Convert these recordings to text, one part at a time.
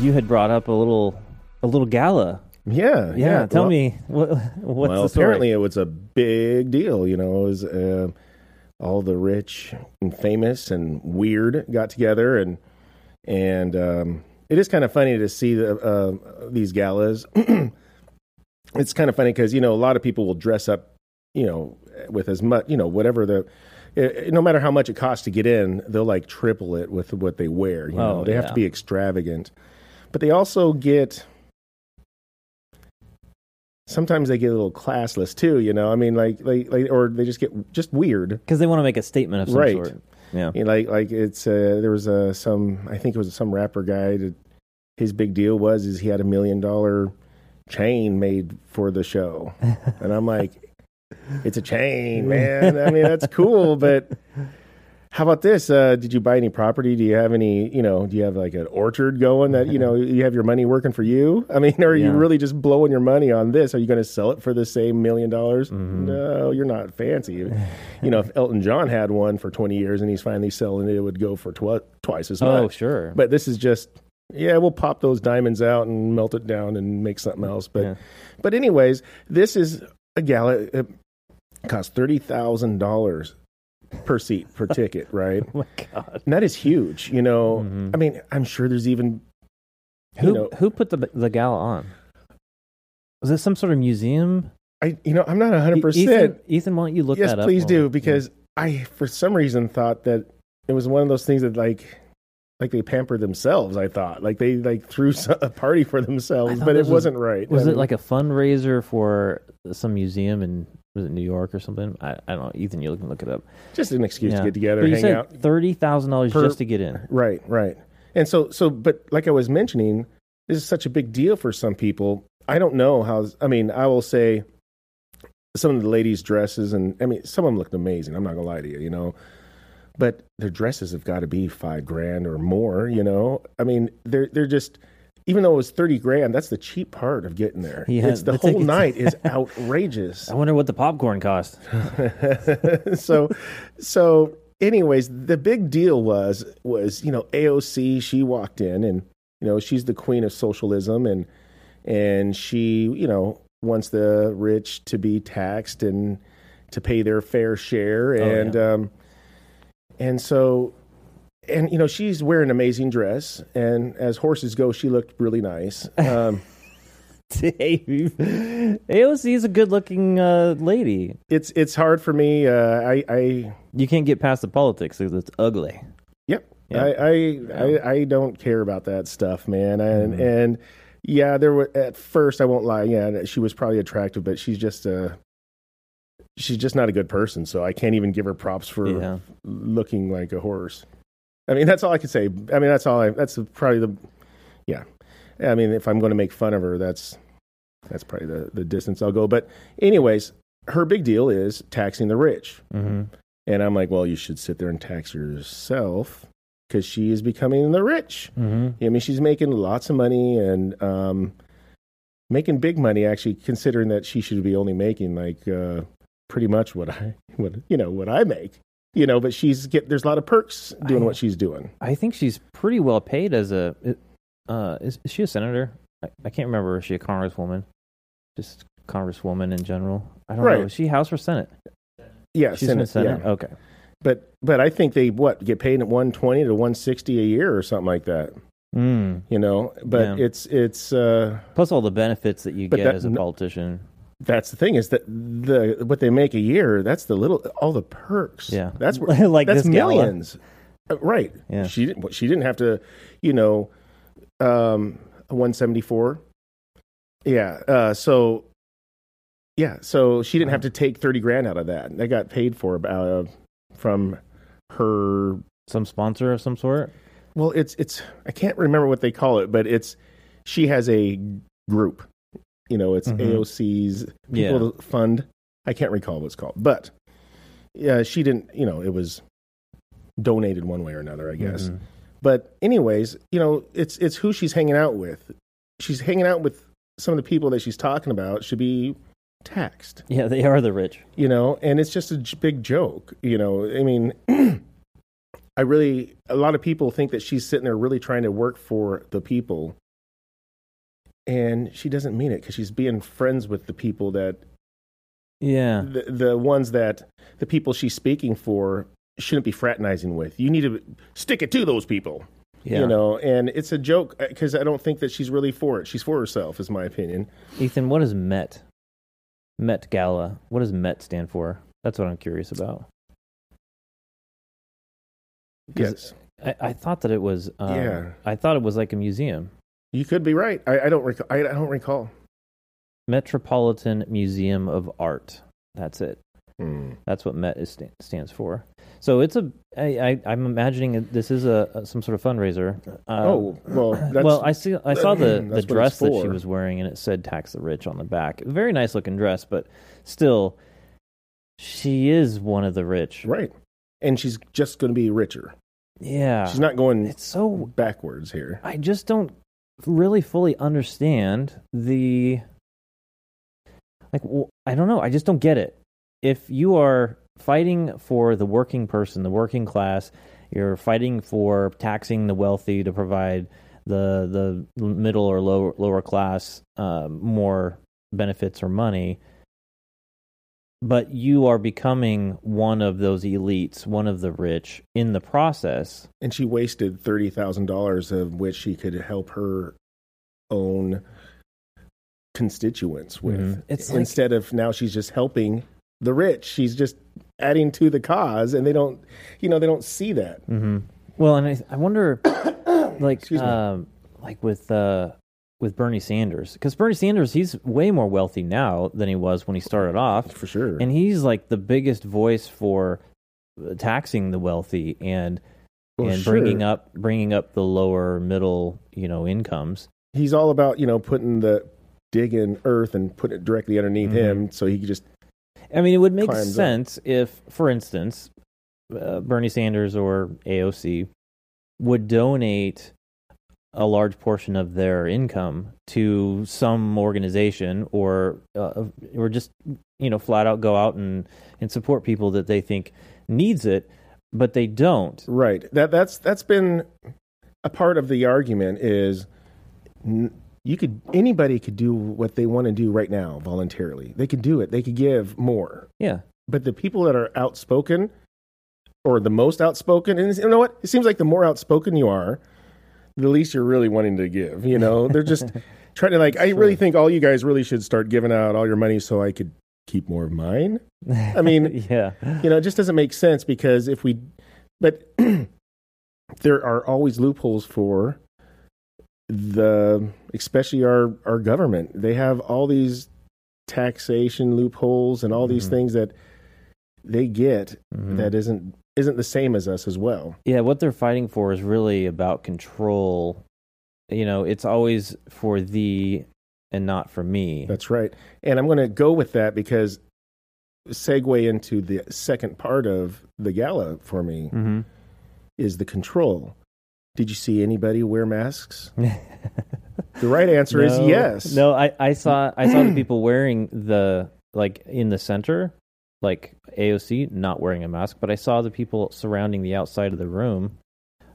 you had brought up a little a little gala. Yeah, Yeah, tell well- me what what's well, apparently it was a big deal. You know, it was uh, all the rich and famous and weird got together, and and um, it is kind of funny to see the, uh, these galas. it's kind of funny because you know a lot of people will dress up, you know, with as much, you know, whatever the. No matter how much it costs to get in, they'll like triple it with what they wear. You know, Oh, they have to be extravagant, but they also get sometimes they get a little classless too. You know, I mean, like, like, like or they just get just weird. because they want to make a statement of some Right. sort. Yeah. You know, like, like it's uh, there was uh, some I think it was some rapper guy that his big deal was is he had a million dollar chain made for the show, and I'm like, it's a chain, man. I mean, that's cool, but. How about this? Uh, did you buy any property? Do you have any, you know, do you have like an orchard going that, you know, you have your money working for you? I mean, are you really just blowing your money on this? Are you going to sell it for the same million dollars? Mm-hmm. No, you're not fancy. You know, if Elton John had one for 20 years and he's finally selling it, it would go for tw- twice as much. Oh, sure. But this is just, yeah, we'll pop those diamonds out and melt it down and make something else. But, Yeah. but anyways, this is a gala. It costs thirty thousand dollars per seat per ticket, right? oh my god. And that is huge. You know, Mhm. I mean, I'm sure there's even Who know, who put the the gala on? Was it some sort of museum? I, you know, I'm not 100. E- percent Ethan, why don't you look Yes, that up? Yes, please do because I, for some reason, thought that it was one of those things that like. Like they pampered themselves, I thought. Like they like threw a party for themselves, but it was- wasn't right. was I it mean, like a fundraiser for some museum in was it New York or something? I, I don't know. Ethan, you can look it up. just an excuse Yeah. to get together, But you hang said out? thirty thousand dollars just to get in. Right, right. And so, so, but like I was mentioning, this is such a big deal for some people. I don't know how. I mean, I will say some of the ladies' dresses, and I mean, some of them looked amazing. I'm not gonna lie to you, you know. But their dresses have got to be five grand or more, you know. I mean, they're they're just. Even though it was thirty grand, that's the cheap part of getting there. Yeah, it's the, the whole tickets- night is outrageous. I wonder what the popcorn cost. so so anyways the big deal was was you know AOC she walked in and you know she's the queen of socialism and and she you know wants the rich to be taxed and to pay their fair share Oh, and um and so and you know she's wearing an amazing dress and as horses go she looked really nice um Dave, AOC is a good-looking uh, lady. it's it's hard for me uh i i You can't get past the politics because it's ugly. Yep. Yeah. I, I, I I don't care about that stuff, man. And Mhm. and yeah, there were at first I won't lie, yeah, she was probably attractive, but she's just uh she's just not a good person, so I can't even give her props for Yeah. looking like a horse. I mean, that's all I can say. I mean, that's all I that's probably the yeah. I mean, if I'm going to make fun of her, that's that's probably the the distance I'll go. But anyways, her big deal is taxing the rich. Mm-hmm. And I'm like, well, you should sit there and tax yourself because she is becoming the rich. Mm-hmm. I mean, she's making lots of money and um, making big money. Actually, considering that she should be only making like uh, pretty much what I, what you know, what I make. You know, but she's get there's a lot of perks doing I- what she's doing. I think she's pretty well paid as a. Uh, is, is she a senator? I, I can't remember. Is she a congresswoman? Just congresswoman in general. I don't know. Is she House or Senate? Yeah, She's Senate, Senate. yeah. Okay. But but I think they what get paid at 120 to 160 a year or something like that. Mm. You know, but Yeah. it's it's. uh Plus all the benefits that you get that- as a politician. That's the thing is that the what they make a year that's the little all the perks Yeah. that's where like that's this gala. millions Uh, right Yeah. she didn't she didn't have to you know um 174 yeah uh so yeah so she didn't have to take 30 grand out of that they got paid for about uh, from her Some sponsor of some sort. well it's it's i can't remember what they call it but it's she has a group you know it's Mhm. aoc's people Yeah. fund i can't recall what it's called but yeah she didn't you know it was donated one way or another i guess Mhm. but anyways you know it's it's who she's hanging out with she's hanging out with some of the people that she's talking about should be taxed Yeah, they are the rich. you know and it's just a j- big joke you know i mean i really a lot of people think that she's sitting there really trying to work for the people and she doesn't mean it because she's being friends with the people that Yeah. the, the ones that the people she's speaking for shouldn't be fraternizing with. You need to stick it to those people, Yeah. you know. And it's a joke because I don't think that she's really for it. She's for herself, is my opinion. Ethan, what is Met? Met Gala. What does Met stand for? That's what I'm curious about Yes, I, I thought that it was. Um, Yeah. I thought it was like a museum. You could be right. I, I don't recall. I, I don't recall. Metropolitan Museum of Art. That's it. Hmm. That's what Met is sta- stands for. So it's a. I, I, I'm imagining this is a, a some sort of fundraiser. Uh, oh well, that's, well, I see. I saw the, the dress that she was wearing, and it said "Tax the Rich" on the back. Very nice looking dress, but still, she is one of the rich. right. And she's just going to be richer. Yeah, She's not going It's so. backwards here. I just don't really fully understand the. Like, I don't know. I just don't get it. If you are fighting for the working person, the working class, you're fighting for taxing the wealthy to provide the the middle or lower lower class um, more benefits or money. But you are becoming one of those elites, one of the rich in the process. And she wasted thirty thousand dollars, of which she could help her own constituents with. Mhm. It's like- Instead of now, she's just helping the rich. She's just adding to the cause, and they don't, you know, they don't see that. hmm Well, and I, I wonder, like, Excuse me. um, like with uh, with Bernie Sanders, because Bernie Sanders, he's way more wealthy now than he was when he started off, For sure. and he's like the biggest voice for taxing the wealthy and Well, and sure. bringing up bringing up the lower middle, you know, incomes. He's all about you know putting the dig in earth and put it directly underneath Mhm. him, so he could just I mean, it would make Climbs up. sense if, for instance, uh, Bernie Sanders or AOC would donate a large portion of their income to some organization, or uh, or just you know flat out go out and and support people that they think needs it, but they don't. Right. That that's that's been a part of the argument is you could anybody could do what they want to do right now voluntarily. They could do it. They could give more. Yeah, But the people that are outspoken or the most outspoken and you know what? It seems like the more outspoken you are, the least you're really wanting to give, you know? They're just trying to like I really think all you guys really should start giving out all your money so I could keep more of mine. I mean, yeah, you know, it just doesn't make sense because if we, but there are always loopholes for the, especially our our government. They have all these taxation loopholes and all these Mhm. things that they get Mhm. that isn't isn't the same as us as well. Yeah, what they're fighting for is really about control. You know, it's always for thee and not for me. That's right. And I'm going to go with that because segue into the second part of the gala for me hmm is the control. Did you see anybody wear masks? The right answer is yes. No, I, I saw I saw the people wearing the like in the center, like AOC not wearing a mask, but I saw the people surrounding the outside of the room,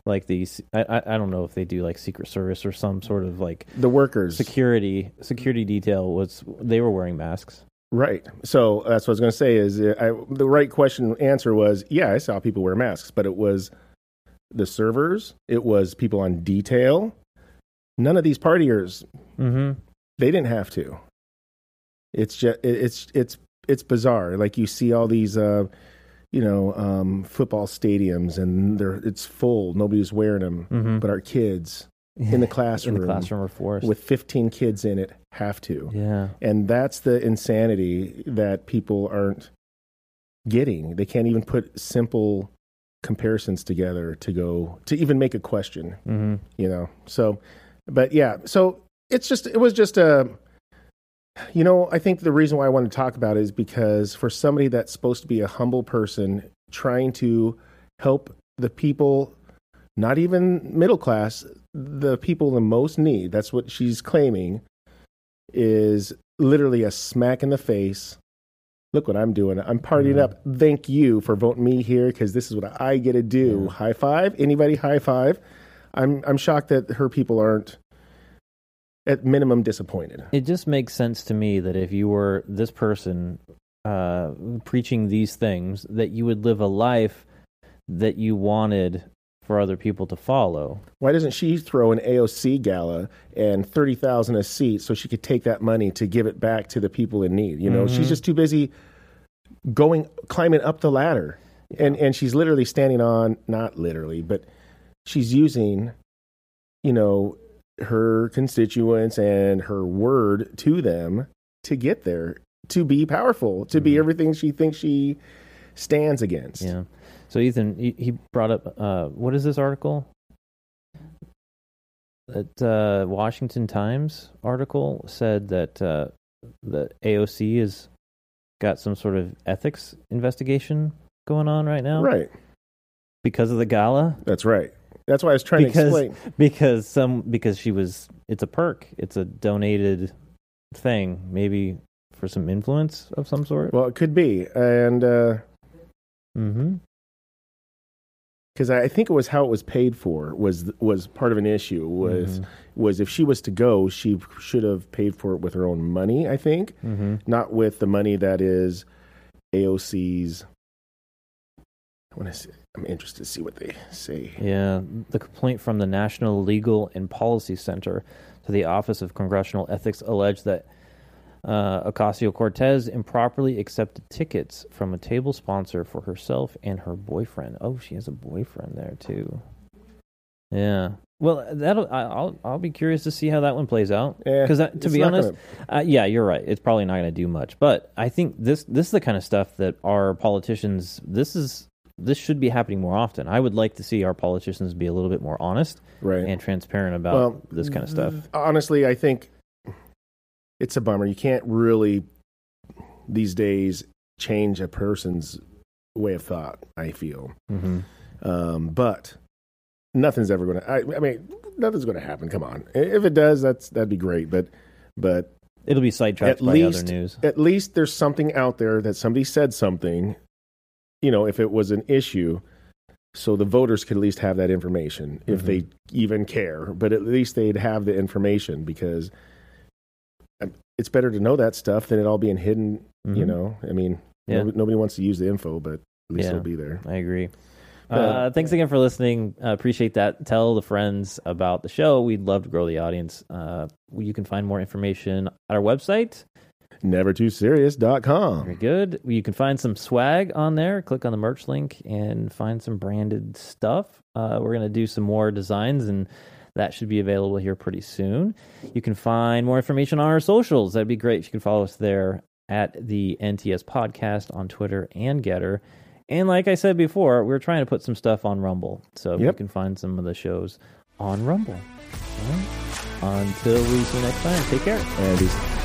like these. I I, don't know if they do like Secret Service or some sort of like The workers. security security detail was they were wearing masks. Right. So that's what I was going to say is I, the right question answer was yeah, I saw people wear masks, but it was the servers, it was people on detail. None of these partiers, Mm-hmm. they didn't have to. It's just it's it's it's bizarre. Like you see all these uh you know, um, football stadiums, and they're it's full. Nobody's wearing them, Mm-hmm. but our kids in the classroom, in the classroom are forced with 15 kids in it have to. yeah. And that's the insanity that people aren't getting. They can't even put simple comparisons together to go to even make a question, Mm-hmm. you know. So, but yeah, so it's just it was just a you know, I think the reason why I want to talk about it is because for somebody that's supposed to be a humble person trying to help the people not even middle class, the people in most need, that's what she's claiming is literally a smack in the face. Look what I'm doing. I'm partying Yeah. up. Thank you for voting me here because this is what I get to do. Yeah. High five. Anybody high five? I'm I'm shocked that her people aren't at minimum disappointed. It just makes sense to me that if you were this person uh, preaching these things, that you would live a life that you wanted for other people to follow. Why doesn't she throw an AOC gala and thirty thousand a seat so she could take that money to give it back to the people in need? You know, Mhm. she's just too busy going climbing up the ladder, and and she's literally standing on not literally, but she's using, you know, her constituents and her word to them to get there, to be powerful, to be Mhm. everything she thinks she stands against. Yeah. So Ethan, he, he brought up uh, what is this article? That uh, Washington Times article said that uh, the AOC has got some sort of ethics investigation going on right now Right. because of the gala. That's right. That's why I was trying Because- to explain. because some because she was it's a perk it's a donated thing maybe for some influence of some sort Well, it could be, and because mm-hmm I think it was how it was paid for was was part of an issue. Was Mhm. was if she was to go, she should have paid for it with her own money. I think, mm-hmm not with the money that is AOC's. I want to. I'm interested to see what they say. yeah the complaint from the national legal and policy center to the office of congressional ethics alleged that uh, Ocasio-Cortez improperly accepted tickets from a table sponsor for herself and her boyfriend. Oh, she has a boyfriend there too. Yeah. Well, that'll. I- I'll. I'll be curious to see how that one plays out. Because to be honest, gonna- Uh, yeah, you're right. It's probably not going to do much, but I think this this is the kind of stuff that our politicians. This is this should be happening more often. I would like to see our politicians be a little bit more honest right. and transparent about Well, this kind of stuff. honestly, I think it's a bummer. You can't really these days change a person's way of thought. I feel. hmm Um, but nothing's ever going to. I, I mean, nothing's going to happen. Come on. If it does, that's that'd be great. But but It'll be sidetracked At by least- other news. at least there's something out there that somebody said something. You know, if it was an issue, so the voters could at least have that information if Mhm. they even care. But at least they'd have the information because um, it's better to know that stuff than it all being hidden. You Mhm. know, I mean, Yeah. nobody, nobody wants to use the info, but at least Yeah. it'll be there. I agree. But- Uh, thanks again for listening. Uh, appreciate that. Tell the friends about the show. We'd love to grow the audience. Uh, you can find more information at our website. Never too serious.com. Very good. You can find some swag on there. Click on the merch link and find some branded stuff. Uh, we're going to do some more designs, and that should be available here pretty soon. You can find more information on our socials. That'd be great if you could follow us there at the NTS Podcast on Twitter and Gettr. And like I said before, we're trying to put some stuff on Rumble. So you can find some of the shows on Rumble. Right. Until we see you next time, take care. And he's